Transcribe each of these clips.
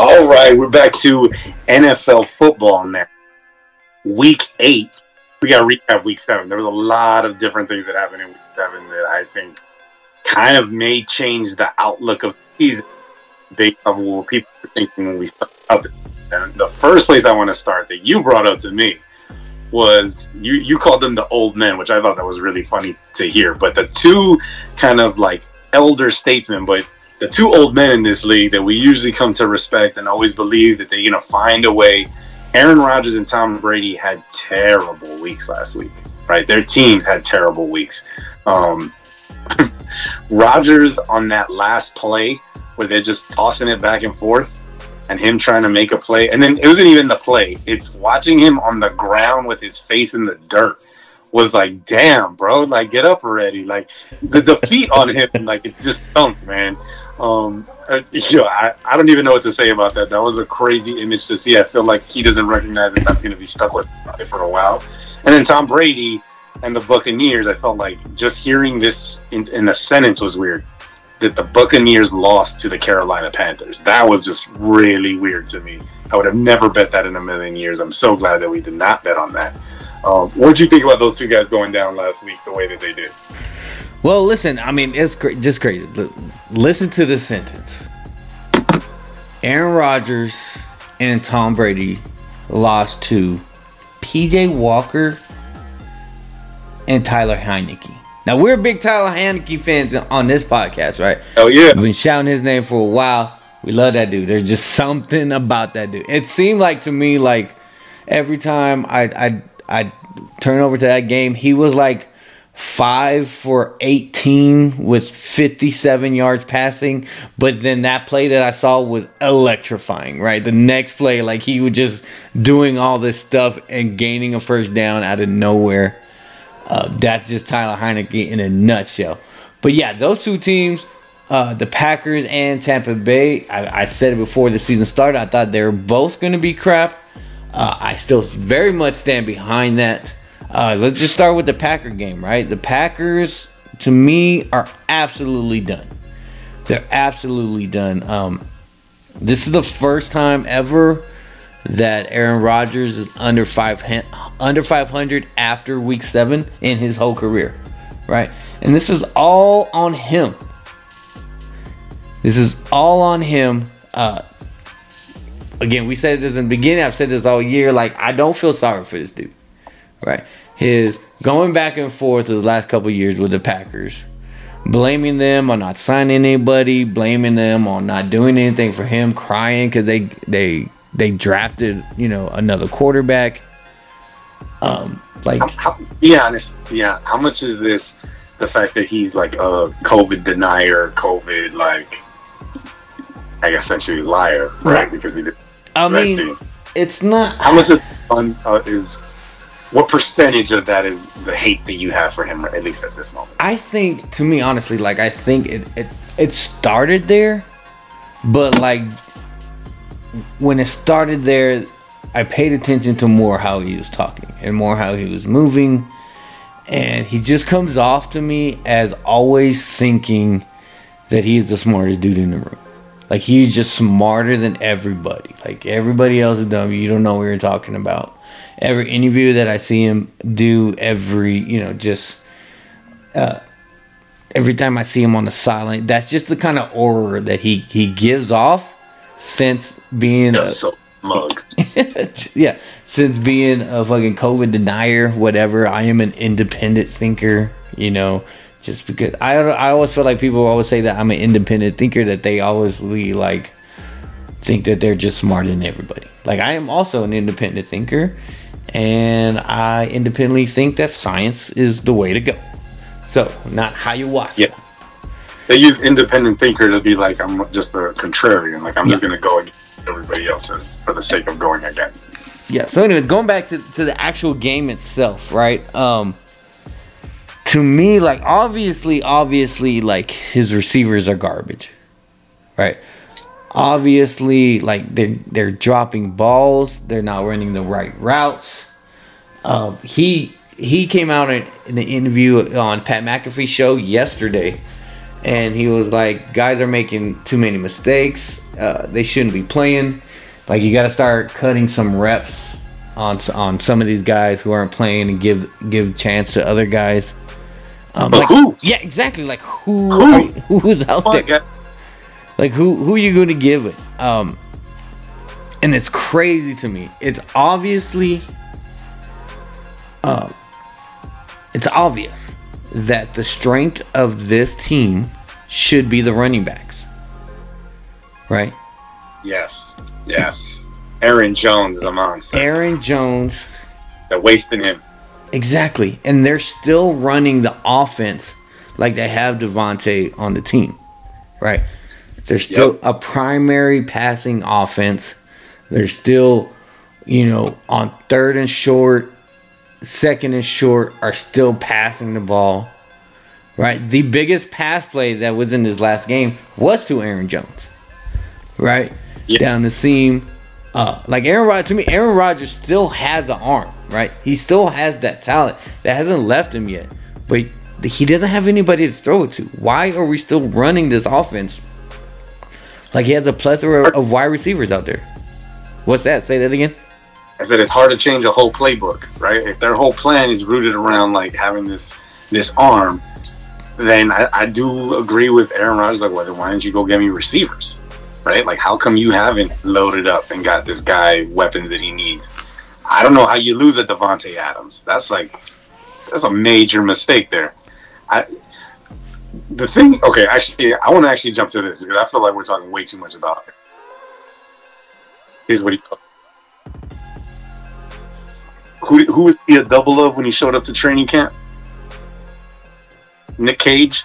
All right, we're back to NFL football now. Week eight. We got recap week seven. There was a lot of different things that happened in week seven that I think kind of may change the outlook of the season based on what people were thinking when we started. And the first place I want to start that you brought up to me was you you called them the old men, which I thought that was really funny to hear. But the two kind of like elder statesmen, but the two old men in this league that we usually come to respect and always believe that they're gonna find a way. Aaron Rodgers and Tom Brady had terrible weeks last week, right? Their teams had terrible weeks. Um, Rodgers on that last play where they're just tossing it back and forth and him trying to make a play. And then it wasn't even the play. It's watching him on the ground with his face in the dirt was like, damn, bro, like get up already. Like the, defeat on him, like it just thumped, man. Um, you know, I, I don't even know what to say about that. That was a crazy image to see. I feel like he doesn't recognize that that's going to be stuck with for a while. And then Tom Brady and the Buccaneers, I felt like just hearing this in, in a sentence was weird. That the Buccaneers lost to the Carolina Panthers. That was just really weird to me. I would have never bet that in a million years. I'm so glad that we did not bet on that. Um, what do you think about those two guys going down last week the way that they did? Well, listen, I mean, it's cra- just crazy. Listen to this sentence Aaron Rodgers and Tom Brady lost to PJ Walker and Tyler Heinicke. Now, we're big Tyler Heinicke fans on this podcast, right? Oh yeah, We've been shouting his name for a while. We love that dude. There's just something about that dude. It seemed like to me like every time I I I turn over to that game, he was like five for 18 with 57 yards passing. But then that play that I saw was electrifying, right? The next play, like he was just doing all this stuff and gaining a first down out of nowhere. Uh, that's just Tyler Heinicke in a nutshell. But yeah, those two teams, uh, the Packers and Tampa Bay, I, I said it before the season started. I thought they were both going to be crap. Uh, I still very much stand behind that. Uh, let's just start with the Packer game, right? The Packers, to me, are absolutely done. They're absolutely done. Um, this is the first time ever that Aaron Rodgers is under five under 500 after Week Seven in his whole career, right? And this is all on him. This is all on him. Uh, again, we said this in the beginning. I've said this all year. Like, I don't feel sorry for this dude, right? His going back and forth the last couple years with the Packers, blaming them on not signing anybody, blaming them on not doing anything for him, crying because they they they drafted you know another quarterback. Um, like how, how, be honest, yeah. How much is this the fact that he's like a COVID denier, COVID like, I guess essentially liar, right? Right. Because he did. I mean, it's not. How much of fun uh, is? What percentage of that is the hate that you have for him, at least at this moment? I think, to me, honestly, like I think it it, it started there, but like when it started there, I paid attention to more how he was talking and more how he was moving, and he just comes off to me as always thinking that he is the smartest dude in the room. Like he's just smarter than everybody. Like everybody else is dumb. You don't know what you're talking about. Every interview that I see him do, every you know, just uh, every time I see him on the sideline, that's just the kind of aura that he he gives off since being a, so mug. yeah, since being a fucking COVID denier, whatever. I am an independent thinker, you know, just because I I always feel like people always say that I'm an independent thinker that they always like think that they're just smarter than everybody. Like I am also an independent thinker, and I independently think that science is the way to go. So not ayahuasca. Yeah. They use independent thinker to be like, I'm just a contrarian. Like, I'm just going to go against everybody else's for the sake of going against. Yeah. So anyway, going back to, to the actual game itself, right? Um to me, like obviously, obviously, like his receivers are garbage. Right? Obviously, like they're they're dropping balls, they're not running the right routes. Um he he came out in, in the interview on Pat McAfee's show yesterday and he was like, "Guys are making too many mistakes. Uh, they shouldn't be playing. Like you got to start cutting some reps on on some of these guys who aren't playing and give give chance to other guys." Um, But like, who? Yeah, exactly. Like who? Who? you- who's out Come there? guys. Like who who are you going to give it? Um and it's crazy to me. It's obviously uh it's obvious that the strength of this team should be the running backs. Right? Yes, yes. Aaron Jones is a monster. Aaron Jones They're wasting him. Exactly. And they're still running the offense like they have Davante on the team. Right? They're still Yep. a primary passing offense. They're still, you know, on third and short, second and short, are still passing the ball. Right? The biggest pass play that was in this last game was to Aaron Jones. Right? Yeah. Down the seam. Uh, like Aaron Rodgers, to me, Aaron Rodgers still has an arm, right? He still has that talent that hasn't left him yet, but he doesn't have anybody to throw it to. Why are we still running this offense? Like he has a plethora of wide receivers out there. What's that? Say that again. I said it's hard to change a whole playbook, right? If their whole plan is rooted around like having this this arm, then I, I do agree with Aaron Rodgers. Like, well, then why didn't you go get me receivers, right? Like, how come you haven't loaded up and got this guy weapons that he needs? I don't know how you lose a Davante Adams. That's like that's a major mistake there. I the thing. Okay, actually, I want to actually jump to this because I feel like we're talking way too much about it. Here's what he. Who who was he a double of when he showed up to training camp? Nick Cage,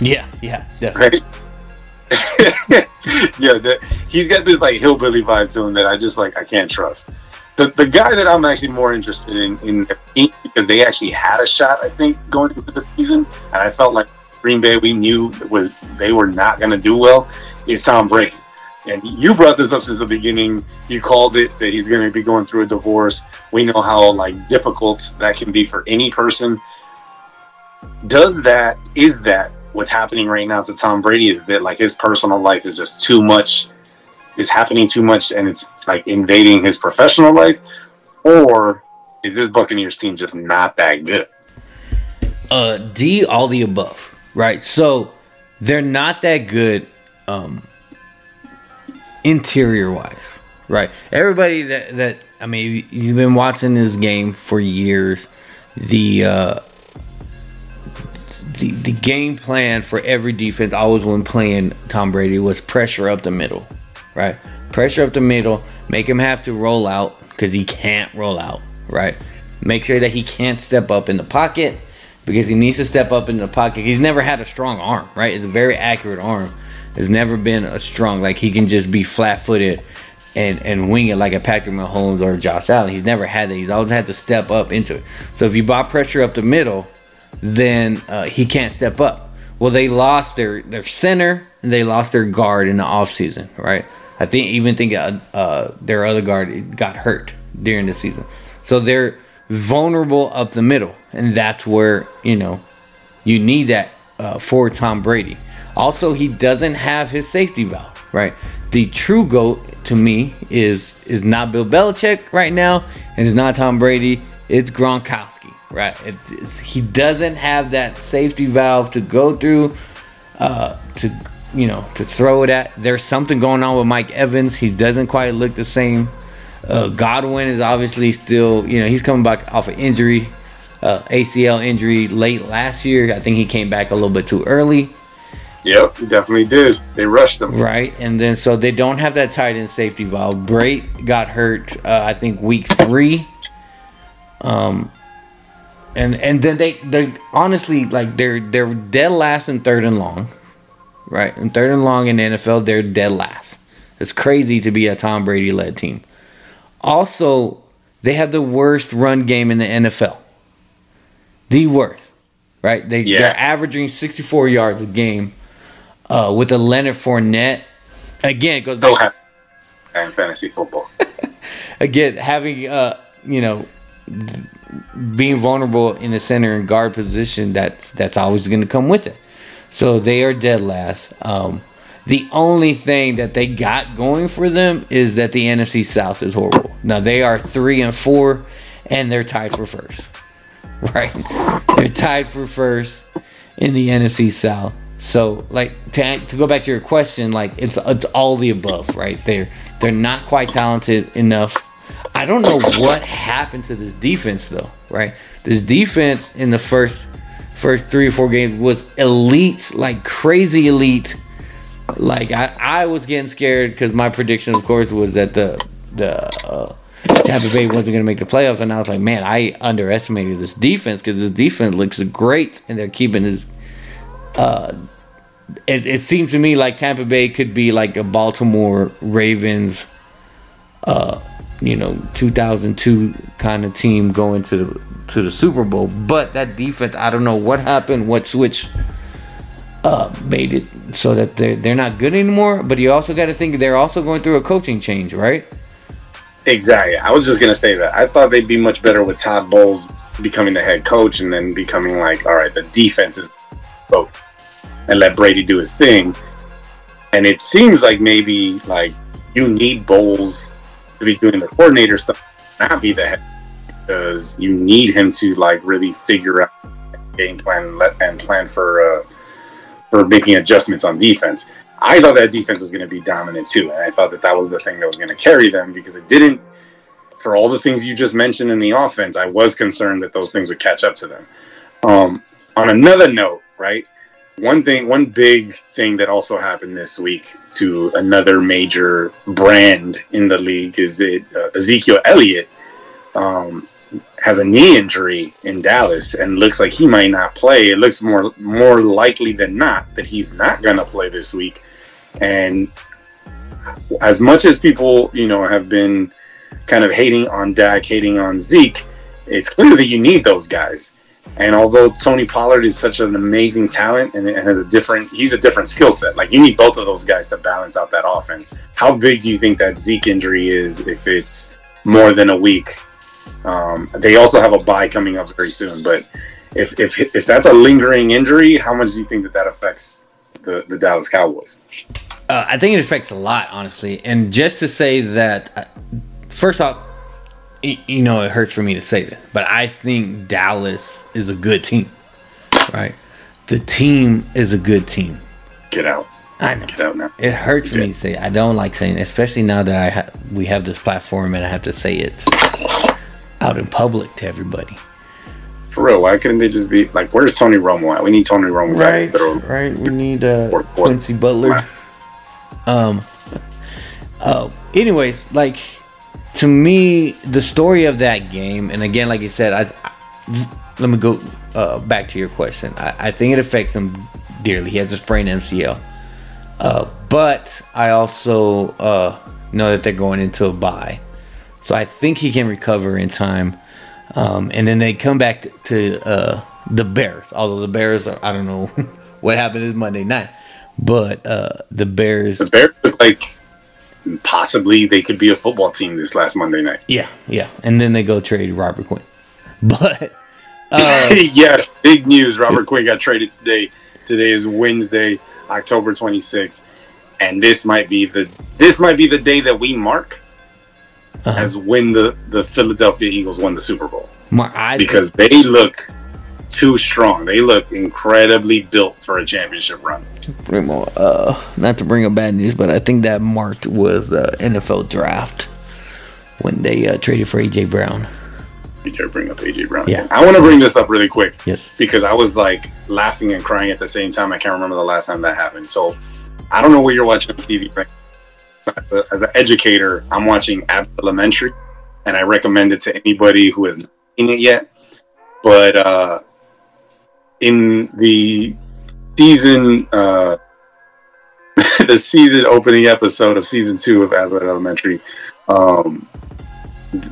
Yeah, yeah, definitely. right? yeah, that, he's got this like hillbilly vibe to him that I just like I can't trust. The the guy that I'm actually more interested in in because they actually had a shot I think going into the season, and I felt like Green Bay we knew was they were not going to do well is Tom Brady. And you brought this up since the beginning. You called it that he's going to be going through a divorce. We know how like difficult that can be for any person. Does that is that what's happening right now to Tom Brady? Is that like his personal life is just too much, is happening too much, and it's like invading his professional life, or is this Buccaneers team just not that good? Uh, D, all the above, right? So they're not that good, um, interior wise, right? Everybody that that I mean, you've been watching this game for years. The uh, the the game plan for every defense, always when playing Tom Brady, was pressure up the middle, right? Pressure up the middle, make him have to roll out because he can't roll out, right? Make sure that he can't step up in the pocket because he needs to step up in the pocket. He's never had a strong arm, right? It's a very accurate arm. It's never been a strong like he can just be flat footed and and wing it like a Patrick Mahomes or Josh Allen. He's never had that. He's always had to step up into it. So if you buy pressure up the middle, then uh, he can't step up. Well, they lost their their center and they lost their guard in the offseason, right? I think even think uh, uh, their other guard got hurt during the season, so they're vulnerable up the middle, and that's where you know you need that uh, for Tom Brady. Also, he doesn't have his safety valve, right? The true goat to me is is not Bill Belichick right now, and it's not Tom Brady. It's Gronkowski, right? It's, he doesn't have that safety valve to go through, uh, to you know, to throw it at. There's something going on with Mike Evans. He doesn't quite look the same. Uh, Godwin is obviously still, you know, he's coming back off an injury, uh, ACL injury late last year. I think he came back a little bit too early. Yep, he definitely did. They rushed him. Right, and then so they don't have that tight end safety valve. Brate got hurt, uh, I think week three. Um, and and then they they honestly like they're they're dead last and third and long, right? And third and long in the NFL, they're dead last. It's crazy to be a Tom Brady led team. Also, they have the worst run game in the NFL. The worst, right? They Yeah. they're averaging 64 yards a game uh, with a Leonard Fournette. Again, it goes back, in fantasy football. again having uh, you know being vulnerable in the center and guard position. That's that's always going to come with it. So they are dead last. Um, the only thing that they got going for them is that the NFC South is horrible. Now they are three and four, and they're tied for first. Right? They're tied for first in the NFC South. So, like to, to go back to your question, like it's it's all the above, right? They're they're not quite talented enough. I don't know what happened to this defense though, right? This defense in the first first three or four games was elite, like crazy elite. Like I, I was getting scared because my prediction, of course, was that the the uh, Tampa Bay wasn't going to make the playoffs, and I was like, man, I underestimated this defense because this defense looks great, and they're keeping his. Uh, it, it seems to me like Tampa Bay could be like a Baltimore Ravens, uh, you know, 2002 kind of team going to the to the Super Bowl. But that defense, I don't know what happened, what switch uh, made it so that they're they're not good anymore. But you also got to think they're also going through a coaching change, right? Exactly. I was just gonna say that. I thought they'd be much better with Todd Bowles becoming the head coach and then becoming like, all right, the defense is both, and let Brady do his thing. And it seems like maybe like you need Bowles to be doing the coordinator stuff, not be the head, because you need him to like really figure out game plan and, let, and plan for uh, for making adjustments on defense. I thought that defense was going to be dominant too, and I thought that that was the thing that was going to carry them because it didn't. For all the things you just mentioned in the offense, I was concerned that those things would catch up to them. Um, on another note, right? One thing, one big thing that also happened this week to another major brand in the league is that uh, Ezekiel Elliott um, has a knee injury in Dallas and looks like he might not play. It looks more more likely than not that he's not going to play this week. And as much as people, you know, have been kind of hating on Dak, hating on Zeke, it's clear that you need those guys. And although Tony Pollard is such an amazing talent and has a different, he's a different skill set. Like you need both of those guys to balance out that offense. How big do you think that Zeke injury is if it's more than a week? Um, they also have a bye coming up very soon, but if, if if that's a lingering injury, how much do you think that that affects the, the Dallas Cowboys? Uh, I think it affects a lot, honestly. And just to say that, uh, first off, you know, it hurts for me to say this, but I think Dallas is a good team, right? The team is a good team. Get out. I know. Get out now. It hurts for me to say. I don't like saying, it, especially now that I ha- we have this platform and I have to say it out in public to everybody. For real, why couldn't they just be like, "Where's Tony Romo at? We need Tony Romo Right, are right. We need uh, Fourth quarter. Quincy Butler. Um. Uh. Anyways, like to me, the story of that game, and again, like you said, I, I let me go uh, back to your question. I, I think it affects him dearly. He has a sprained MCL. Uh, but I also uh, know that they're going into a bye, so I think he can recover in time. Um, and then they come back to, to uh, the Bears. Although the Bears, are, I don't know what happened this Monday night, but uh, the Bears, the Bears look like possibly they could be a football team this last Monday night. yeah, yeah. And then they go trade Robert Quinn, but uh, yes, big news. Robert Quinn got traded today. Today is Wednesday, October 26th, and this might be the this might be the day that we mark Uh-huh. as when the the Philadelphia Eagles won the Super Bowl my, because they look too strong. They look incredibly built for a championship run. Remo, uh, not to bring up bad news, but I think that marked was the NFL draft when they uh, traded for AJ Brown. You dare bring up AJ Brown? Yeah. I want to bring this up really quick. Yes. because I was like laughing and crying at the same time. I can't remember the last time that happened. So I don't know what you're watching on TV. Right? As an educator, I'm watching Abbott Elementary, and I recommend it to anybody who has not seen it yet. But uh, in the season, uh, the season opening episode of season two of Abbott Elementary, um,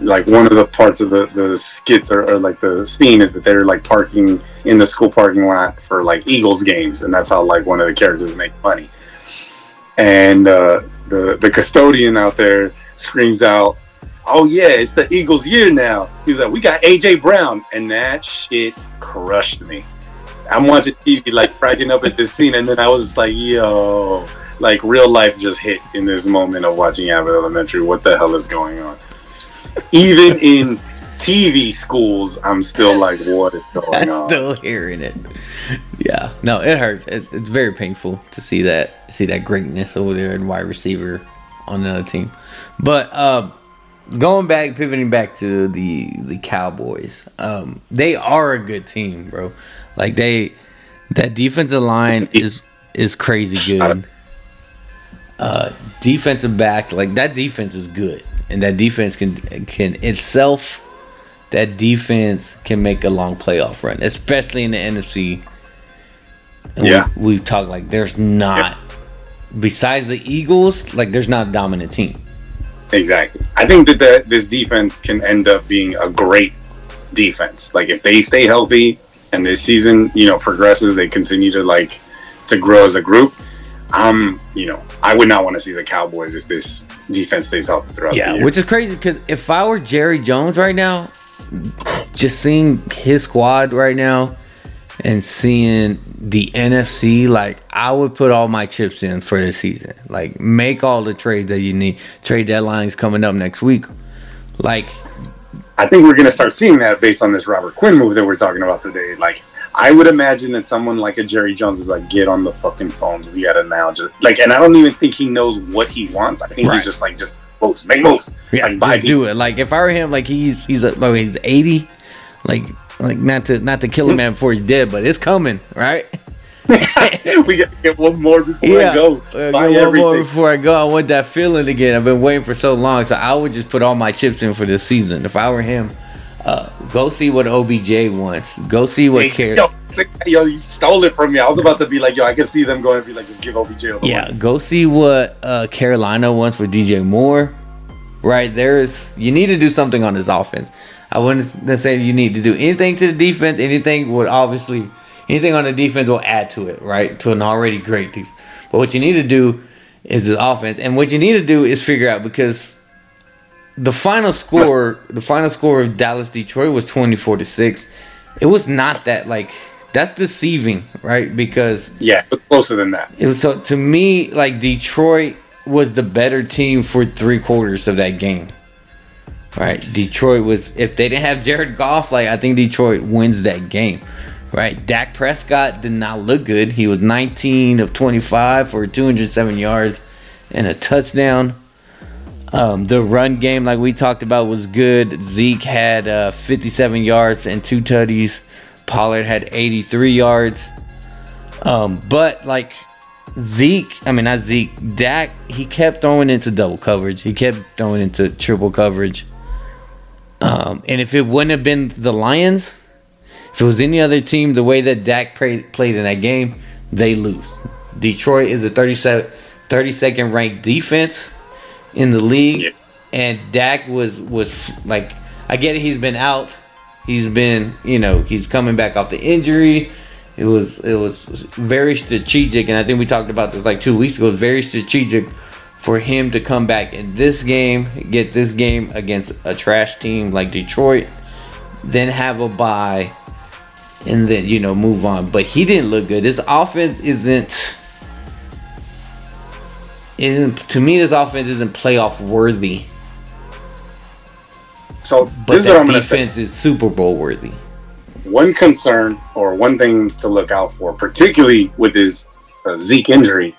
like one of the parts of the, the skits or, or like the scene is that they're like parking in the school parking lot for like Eagles games, and that's how like one of the characters make money. And uh, the the custodian out there screams out, "Oh yeah, it's the Eagles' year now." He's like, "We got AJ Brown," and that shit crushed me. I'm watching TV, like cracking up at this scene, and then I was like, yo, like real life just hit in this moment of watching Abbott Elementary. What the hell is going on? Even in TV schools, I'm still like, what is going I'm on? still hearing it. Yeah, no, it hurts. It, it's very painful to see that see that greatness over there in wide receiver on another team. But uh, going back, pivoting back to the the Cowboys, um, they are a good team, bro. Like they, that defensive line is is crazy good. Uh, defensive back, like that defense is good, and that defense can can itself that defense can make a long playoff run, especially in the NFC. And Yeah. we, we've talked like there's not, besides the Eagles, like there's not a dominant team. Exactly. I think that the, this defense can end up being a great defense. Like if they stay healthy and this season, you know, progresses, they continue to like to grow as a group. Um, you know, I would not want to see the Cowboys if this defense stays healthy throughout the Yeah, year. which is crazy because if I were Jerry Jones right now, just seeing his squad right now and seeing the NFC, like I would put all my chips in for this season. Like make all the trades that you need. Trade deadlines coming up next week. Like I think we're going to start seeing that based on this Robert Quinn move that we're talking about today. Like, I would imagine that someone like a Jerry Jones is like, get on the fucking phone. We got to now just like, and I don't even think he knows what he wants. I think Right. he's just like, just moves, make moves. Yeah, like, just do it. Like if I were him, like he's he's a, like he's eighty, like like not to not to kill a man before he's dead, but it's coming, right? we got to get one more before Yeah, I go. Buy one more before I go. I want that feeling again. I've been waiting for so long, so I would just put all my chips in for this season. If I were him, uh, go see what OBJ wants. Go see what Hey, Car- yo, it's like, yo, you stole it from me. I was about to be like, yo, I can see them going and be like, just give OBJ Yeah, money. go see what uh, Carolina wants for DJ Moore. Right there's you need to do something on this offense. I wouldn't necessarily you need to do anything to the defense. Anything would obviously anything on the defense will add to it, right? To an already great defense. But what you need to do is the offense, and what you need to do is figure out because the final score, the final score of Dallas Detroit was twenty four to six. It was not that like that's deceiving, right? Because Yeah, it was closer than that. it was so to me like Detroit was the better team for three quarters of that game. Right, Detroit was if they didn't have Jared Goff, like I think Detroit wins that game. Right, Dak Prescott did not look good. He was 19 of 25 for 207 yards and a touchdown. Um, the run game, like we talked about, was good. Zeke had uh, 57 yards and two tutties. Pollard had 83 yards. Um, but like Zeke, I mean not Zeke, Dak, he kept throwing into double coverage. He kept throwing into triple coverage. Um, and if it wouldn't have been the Lions, if it was any other team, the way that Dak played, played in that game, they lose. Detroit is a 37, 32nd ranked defense in the league, and Dak was was like, I get it, he's been out, he's been, you know, he's coming back off the injury. It was it was very strategic, and I think we talked about this like two weeks ago. Very strategic for him to come back in this game, get this game against a trash team like Detroit, then have a bye, and then you know move on. But he didn't look good. This offense isn't isn't to me. This offense isn't playoff worthy, So but this is what I'm going to say. defense is Super Bowl worthy. one concern or one thing to look out for, particularly with his uh, Zeke injury,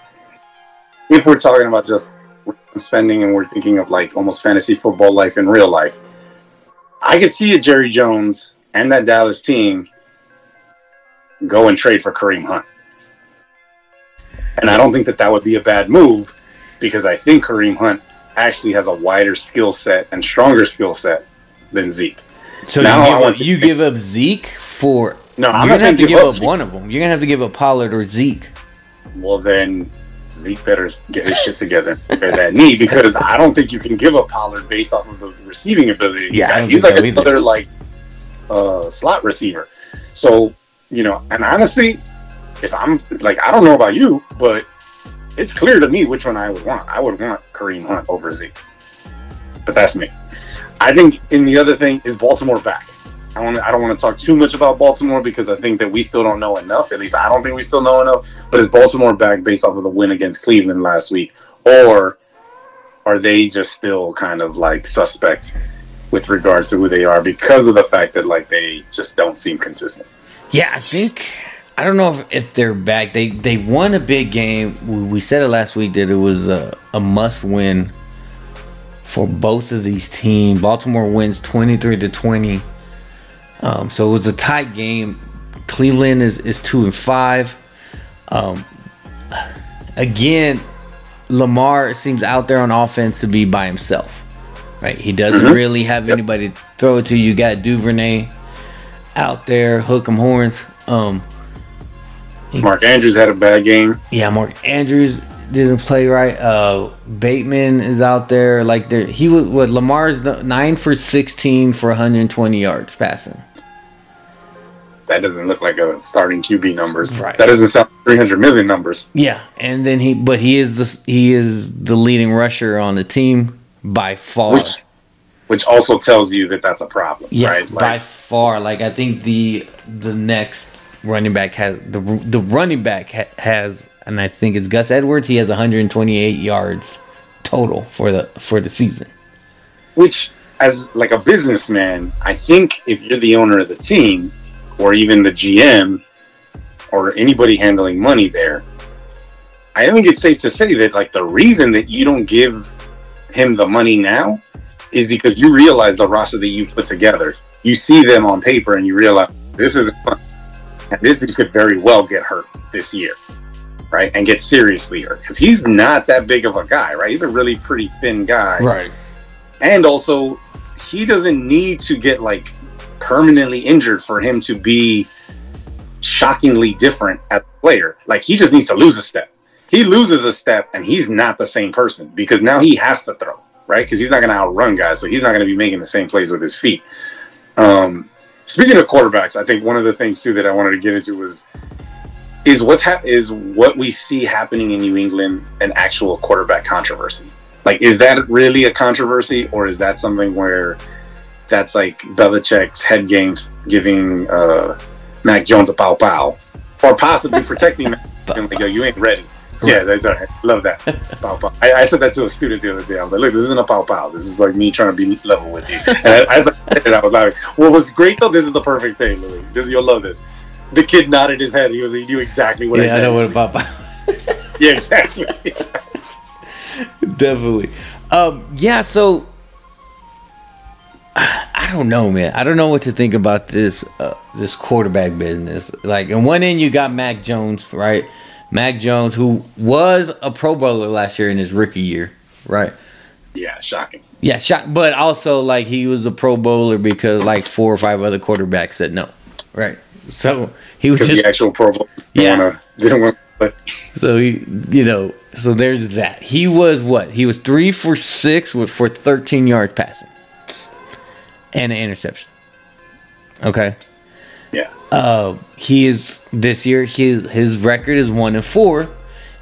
if we're talking about just spending and we're thinking of like almost fantasy football life in real life, I could see a Jerry Jones and that Dallas team go and trade for Kareem Hunt. And I don't think that that would be a bad move because I think Kareem Hunt actually has a wider skill set and stronger skill set than Zeke. So Now you, I give up, want you think- give up Zeke for No, I'm gonna have to give give up up one of them. You're gonna have to give up Pollard or Zeke. well then Zeke better get his shit together for that knee because I don't think you can give up Pollard based off of the receiving ability. Yeah, I he's think like so either. another like uh, slot receiver. So you know, and honestly, if I'm like I don't know about you, but it's clear to me which one I would want. I would want Kareem Hunt over Zeke, but that's me. I think in the other thing is Baltimore back. I want I don't want to talk too much about Baltimore because I think that we still don't know enough. At least I don't think we still know enough. But is Baltimore back based off of the win against Cleveland last week, or are they just still kind of like suspect with regards to who they are because of the fact that like they just don't seem consistent? Yeah, I think I don't know if, if they're back. They they won a big game. We, we said it last week that it was a, a must win for both of these teams. Baltimore wins 23 to 20. Um, so it was a tight game. Cleveland is, is two and five. Um, again, Lamar seems out there on offense to be by himself. Right? He doesn't Mhm. really have Yep. anybody to throw it to. You got Duvernay out there, hook 'em horns. Um, Mark Andrews had a bad game. yeah, Mark Andrews didn't play right. Uh, Bateman is out there. Like there, he was what Lamar's nine for sixteen for 120 yards passing. That doesn't look like a starting QB numbers. Right. That doesn't sound 300 million numbers. Yeah, and then he, but he is the he is the leading rusher on the team by far. Which which also tells you that that's a problem, yeah, right? by far. Like I think the the next running back has the the running back ha, has, and I think it's Gus Edwards. He has 128 yards total for the for the season. which as like a businessman, I think if you're the owner of the team or even the GM or anybody handling money there, I think it's safe to say that like the reason that you don't give him the money now is because you realize the roster that you've put together. You see them on paper and you realize this isn't fun. And this dude could very well get hurt this year. Right? And get seriously hurt. Because he's not that big of a guy, right? He's a really pretty thin guy Right. and also he doesn't need to get like permanently injured for him to be shockingly different as a player like he just needs to lose a step he loses a step and he's not the same person because now he has to throw right because he's not going to outrun guys so he's not going to be making the same plays with his feet um speaking of quarterbacks i think one of the things too that i wanted to get into was is what's hap- is what we see happening in new england an actual quarterback controversy like, is that really a controversy, or is that something where that's like Belichick's head games giving uh, Mac Jones a pow pow, or possibly protecting Mac and like, yo, you ain't ready. Yeah, that's all right. Love that. Pow pow. I, I said that to a student the other day. I was like, look, this isn't a pow pow. This is like me trying to be level with you. And I, as I said it, I was like, what was great though, this is the perfect thing, Louis. This you'll love this. The kid nodded his head. He was he knew exactly what I did. yeah, I meant. know what about. Yeah, exactly. Definitely. Um, yeah, so I don't know, man. I don't know what to think about this uh, this quarterback business. Like, in one end, you got Mac Jones, right? Mac Jones, who was a Pro Bowler last year in his rookie year, right? yeah, shocking. Yeah, shot, but also like he was a Pro Bowler because like four or five other quarterbacks said no, right? So he was just the actual Pro Bowl Yeah. didn't want to didn't want to So he, you know, so there's that. He was what? He was three for six with for 13 yards passing and an interception. Okay. Uh, he is this year. His his record is one and four,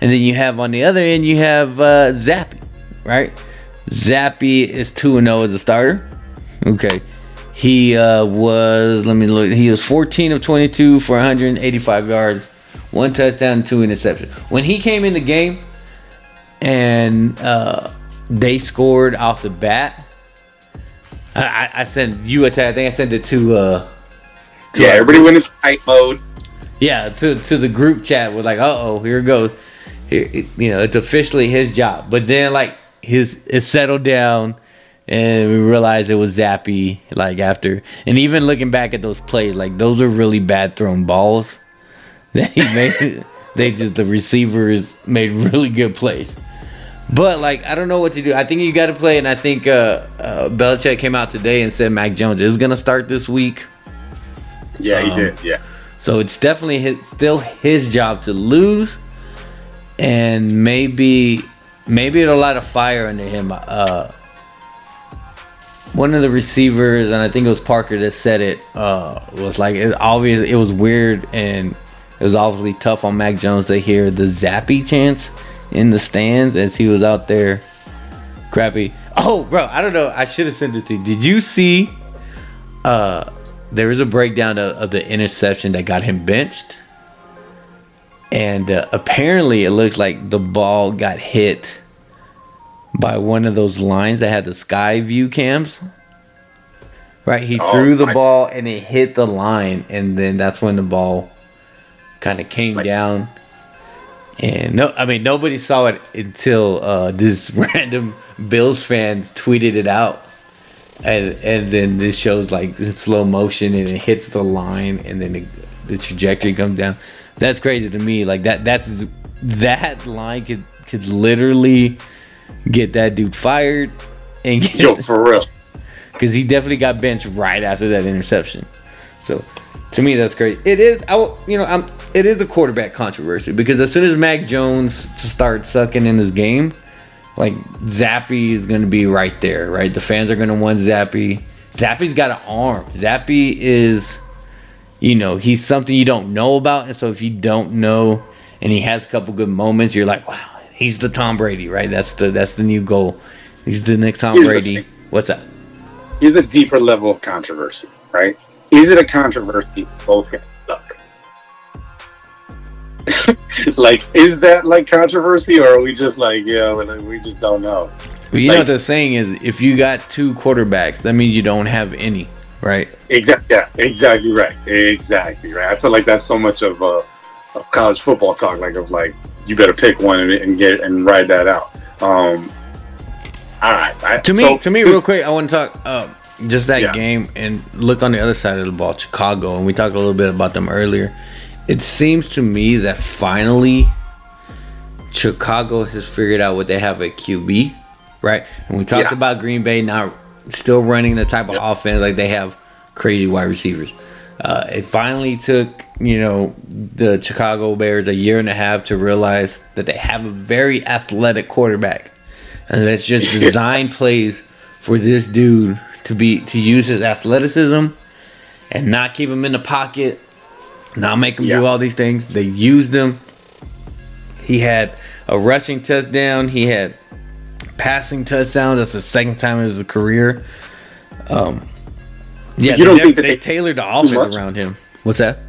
and then you have on the other end you have uh, Zappe, right? Zappe is two and zero as a starter. Okay. He uh, was let me look. He was 14 of 22 for 185 yards, one touchdown, two interceptions. When he came in the game, and uh, they scored off the bat. I, I, sent you a tag. I think I sent it to uh, Yeah, everybody went into fight mode. yeah, to to the group chat was like, uh oh, here it goes. Here- it- you know, it's officially his job. But then like his it settled down, and we realized it was Zappe. Like after, and even looking back at those plays, like those are really bad thrown balls. They made they just the receivers made really good plays. But like I don't know what to do. I think you got to play, and I think uh, uh, Belichick came out today and said Mac Jones is gonna start this week. Yeah, he Um, did. Yeah. So it's definitely his, still his job to lose, and maybe maybe it'll light a fire under him. Uh, one of the receivers, and I think it was Parker that said it, uh, was like it obvious. It was weird, and it was obviously tough on Mac Jones to hear the Zappe chants in the stands as he was out there. Crappy. Oh, bro, I don't know. I should have sent it to you. Did you see? Uh, there was a breakdown of, of the interception that got him benched, and uh, apparently it looks like the ball got hit by one of those lines that had the sky view cams. Right, he Oh, threw the ball and it hit the line, and then that's when the ball kind of came Like- down. And no, I mean nobody saw it until uh, this random Bills fans tweeted it out, and and then this shows like slow motion and it hits the line, and then it, the trajectory comes down. That's crazy to me. Like that, that's that line could could literally get that dude fired, and get, Yo, for real. because he definitely got benched right after that interception. So to me, that's great. It is, I you know, I'm. It is a quarterback controversy because as soon as Mac Jones starts sucking in this game, like Zappe is going to be right there, right? The fans are going to want Zappe. Zappe's got an arm. Zappe is, you know, he's something you don't know about, and so if you don't know, and he has a couple good moments, you're like, wow, he's the Tom Brady, right? That's the that's the new goal. He's the next Tom Here's Brady. What's up? He's a deeper level of controversy, right? Is it a controversy? Both guys. like, is that like controversy, or are we just like, yeah, like, we just don't know? Well, you know what they're saying is if you got two quarterbacks, that means you don't have any, right? Exactly. Yeah. Exactly right. Exactly right. I feel like that's so much of uh, of college football talk, like of like you better pick one and, and get and ride that out. Um. All right. I, To me, so- to me, real quick, I want to talk uh, just that Yeah. game and look on the other side of the ball, Chicago, and we talked a little bit about them earlier. It seems to me that finally Chicago has figured out what they have at QB, right? And we talked Yeah. about Green Bay not still running the type of Yep. offense like they have crazy wide receivers. Uh, it finally took you know the Chicago Bears a year and a half to realize that they have a very athletic quarterback, and let's just design plays for this dude to be to use his athleticism and not keep him in the pocket, not make him Yeah. do all these things. They used him. He had a rushing touchdown. He had passing touchdown. That's the second time in his career. Um, yeah, You don't they, think that they, they- tailored the offense around him. What's that?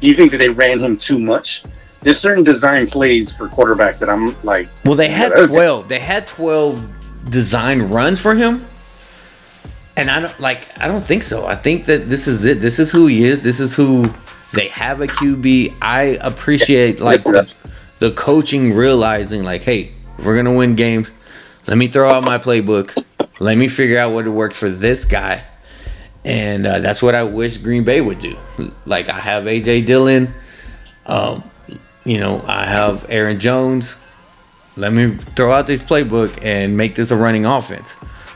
Do you think that they ran him too much? There's certain design plays for quarterbacks that I'm like, Well, they had twelve. They had twelve design runs for him, and I don't like. I don't think so. I think that this is it. This is who he is. This is who they have a QB. I appreciate like the, the coaching realizing like, hey, we're gonna win games. Let me throw out my playbook. Let me figure out what it works for this guy. And uh, that's what I wish Green Bay would do. Like I have AJ Dillon, um, you know, I have Aaron Jones. Let me throw out this playbook and make this a running offense.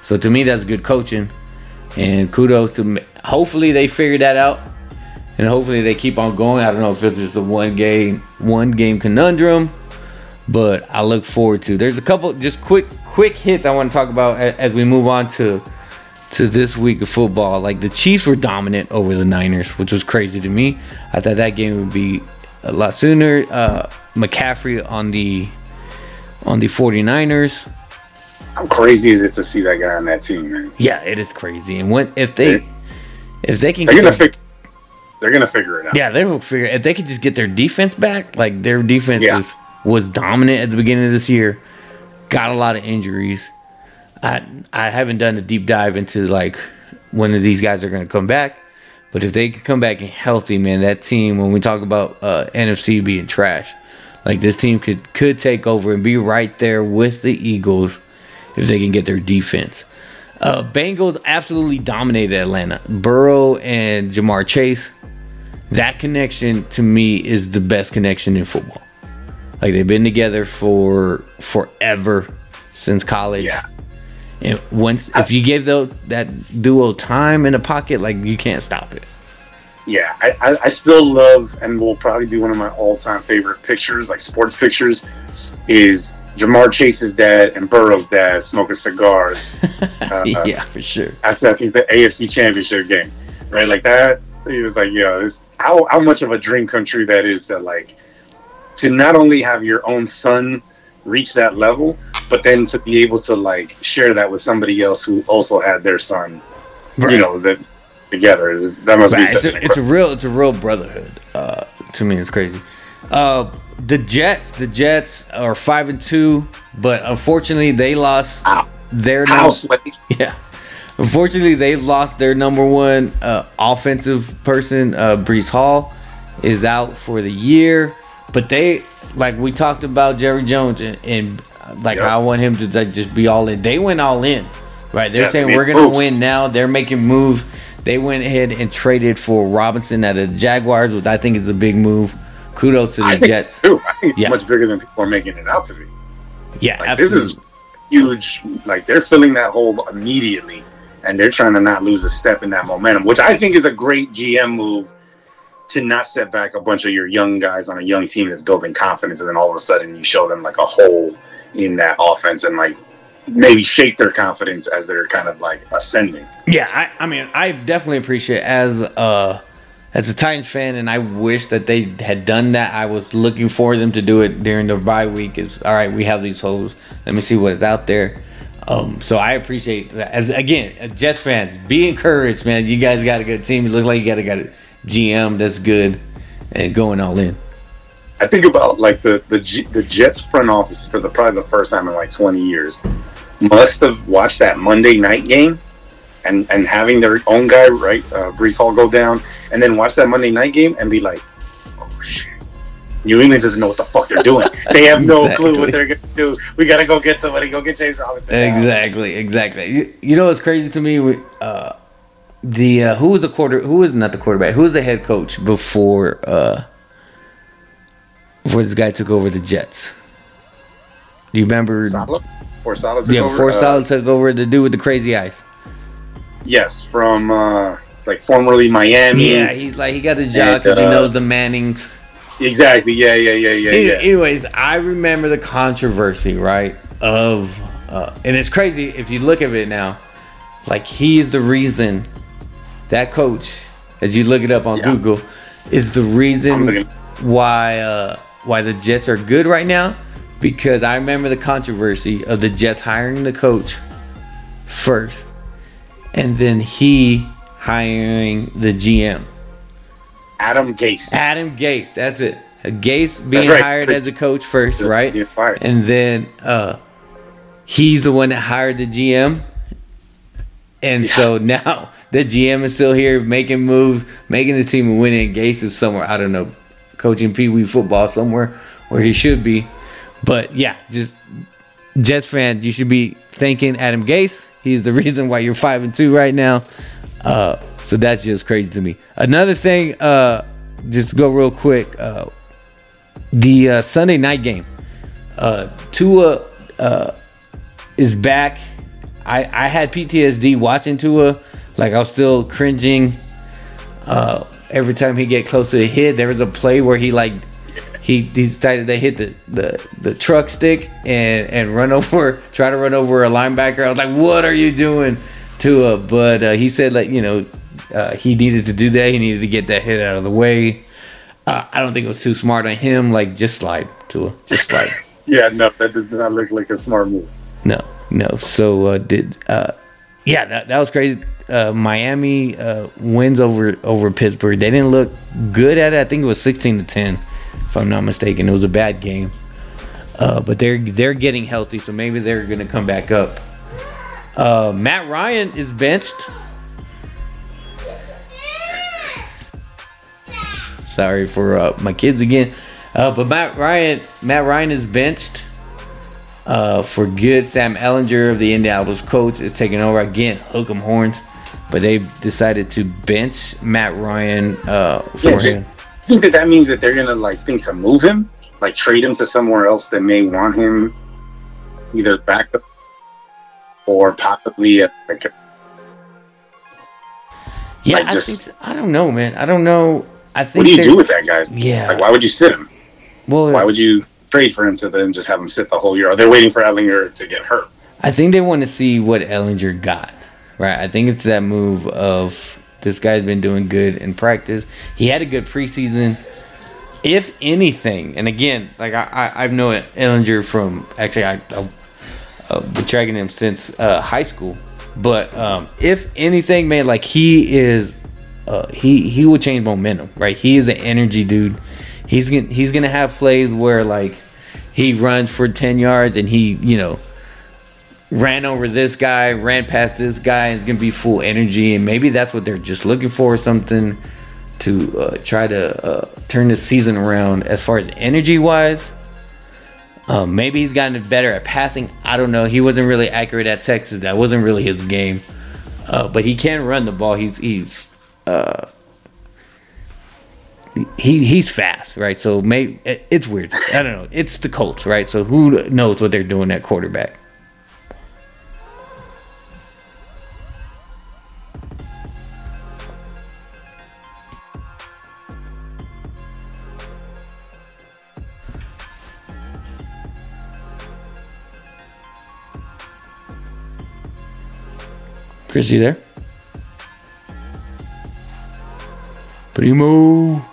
So to me, that's good coaching, and kudos to. me. Hopefully, they figure that out, and hopefully they keep on going. I don't know if it's just a one game, one game conundrum, but I look forward to. There's a couple just quick, quick hits I want to talk about as we move on to to this week of football. Like the Chiefs were dominant over the Niners, which was crazy to me. I thought that game would be a lot sooner. Uh, McCaffrey on the on the 49ers. how crazy is it to see that guy on that team, man? Yeah, it is crazy. And when if they if they can They're get gonna. They're gonna figure it out. yeah, they will figure it if they could just get their defense back. Like their defense Yeah. is, was dominant at the beginning of this year. Got a lot of injuries. I I haven't done a deep dive into like when of these guys are going to come back. But if they can come back and healthy, man, that team. When we talk about uh, NFC being trash, like this team could could take over and be right there with the Eagles if they can get their defense. Uh, Bengals absolutely dominated Atlanta. Burrow and Ja'Marr Chase. That connection to me is the best connection in football. Like they've been together for forever since college. Yeah. And once if you give the, that duo time in the pocket, like you can't stop it. Yeah, I, I, I still love and will probably be one of my all time favorite pictures, like sports pictures, is Ja'Marr Chase's dad and Burrow's dad smoking cigars uh, yeah, for sure. after I think the AFC Championship game, right? Like that. He was like, "Yo, this, how how much of a dream country that is to like to not only have your own son reach that level, but then to be able to like share that with somebody else who also had their son, you know, that together. It's- that must be such it's, a, it's a real it's a real brotherhood. Uh, to me, it's crazy. Uh, the Jets, the Jets are five and two, but unfortunately they lost Ow. their house yeah. Unfortunately, they've lost their number one uh, offensive person. Uh, Breece Hall is out for the year, but they like we talked about Jerry Jones and, and like Yep. I want him to like, just be all in. They went all in, right? They're Yeah, saying we're gonna moves. win now. They're making moves. They went ahead and traded for Robinson at the Jaguars, which I think is a big move. Kudos to the I Jets. too. I think it's Yeah. much bigger than people are making it out to be. Yeah, Like absolutely. this is huge. Like they're filling that hole immediately, and they're trying to not lose a step in that momentum, which I think is a great GM move to not set back a bunch of your young guys on a young team that's building confidence, and then all of a sudden you show them like a hole in that offense and like maybe shake their confidence as they're kind of like ascending. Yeah, I, I mean, I definitely appreciate as uh as a Titans fan, and I wish that they had done that. I was looking for them to do it during the bye week. Is all right. We have these holes. Let me see what is out there. Um, so I appreciate that. As again, uh, Jets fans, be encouraged, man. You guys got a good team. You look like you got a, got a GM that's good and going all in. I think about like the the, G, the Jets front office for the probably the first time in like 20 years must have watched that Monday night game and and having their own guy right uh, Breece Hall go down and then watch that Monday night game and be like, oh shit. New England doesn't know what the fuck they're doing. They have no clue what they're gonna do. We gotta go get somebody. Go get James Robinson. now. Exactly, exactly. You, you know what's crazy to me? We- Uh, the uh, who was the quarter? Who was not the quarterback? Who was the head coach before? Uh, before this guy took over the Jets. Do you remember? Saleh? Before Saleh took yeah, over? before Uh, Saleh took over the dude with the crazy eyes. Yes, from uh, like formerly Miami. Yeah, he's like he got his job because he uh, knows the Mannings. Exactly. Yeah, yeah, yeah, yeah, Any- yeah. Anyways, I remember the controversy, right? Of uh, and it's crazy if you look at it now. Like he's the reason that coach, as you look it up on Yeah. Google, is the reason why uh, why the Jets are good right now. Because I remember the controversy of the Jets hiring the coach first, and then he hiring the GM. Adam Gase. Adam Gase, that's it. Gase being right. hired as a coach first, right? And then uh he's the one that hired the GM. And so now the GM is still here making moves, making his team and winning. Gase is somewhere, I don't know, coaching Pee Wee football somewhere where he should be. But yeah, just Jets fans, you should be thanking Adam Gase. He's the reason why you're five and two right now. Uh, so that's just crazy to me. Another thing, uh, just go real quick. Uh, the uh, Sunday night game, uh, Tua uh, is back. I I had PTSD watching Tua. Like I was still cringing. Uh, every time he get close to the hit, there was a play where he like he decided to hit the, the, the truck stick and, and run over, try to run over a linebacker. I was like, what are you doing, Tua? But uh, he said, like, you know, uh, he needed to do that. He needed to get that hit out of the way. Uh, I don't think it was too smart on him. Like, just slide, Tua. Just slide. Yeah, no, that does not look like a smart move. No, no. So uh, did uh, yeah, that, that was crazy. Uh, Miami uh, wins over over Pittsburgh. They didn't look good at it. I think it was sixteen to ten, if I'm not mistaken. It was a bad game, uh, but they're they're getting healthy, so maybe they're gonna come back up. Uh, Matt Ryan is benched. Sorry for uh, my kids again, uh, but Matt Ryan Matt Ryan is benched uh, for good. Sam Ehlinger of the Indianapolis Colts is taking over again. Hook 'em horns, but they decided to bench Matt Ryan uh, for him. I think that that means that they're gonna like think to move him, like trade him to somewhere else that may want him, either backup or possibly a, like a, Yeah, like I just- think. I don't know, man. I don't know. I think what do you do with that guy? Yeah. Like, why would you sit him? well, Why would you trade for him to then just have him sit the whole year? Are they waiting for Ehlinger to get hurt? I think they want to see what Ehlinger got. Right. I think it's that move of this guy's been doing good in practice. He had a good preseason. If anything, and again, like I, I I've known Ehlinger from actually I I've uh, been tracking him since uh, high school. But um, if anything, man, like he is, uh, he he will change momentum, right? He is an energy dude. He's gonna he's gonna have plays where like he runs for ten yards and he you know ran over this guy, ran past this guy, and it's gonna be full energy, and maybe that's what they're just looking for, or something to uh, try to uh, turn the season around as far as energy wise. Um, maybe he's gotten better at passing. I don't know. He wasn't really accurate at Texas. That wasn't really his game. Uh, but he can run the ball. He's he's uh, he he's fast, right? So maybe it's weird. I don't know. It's the Colts, right? So who knows what they're doing at quarterback? Chris, you there? Primo.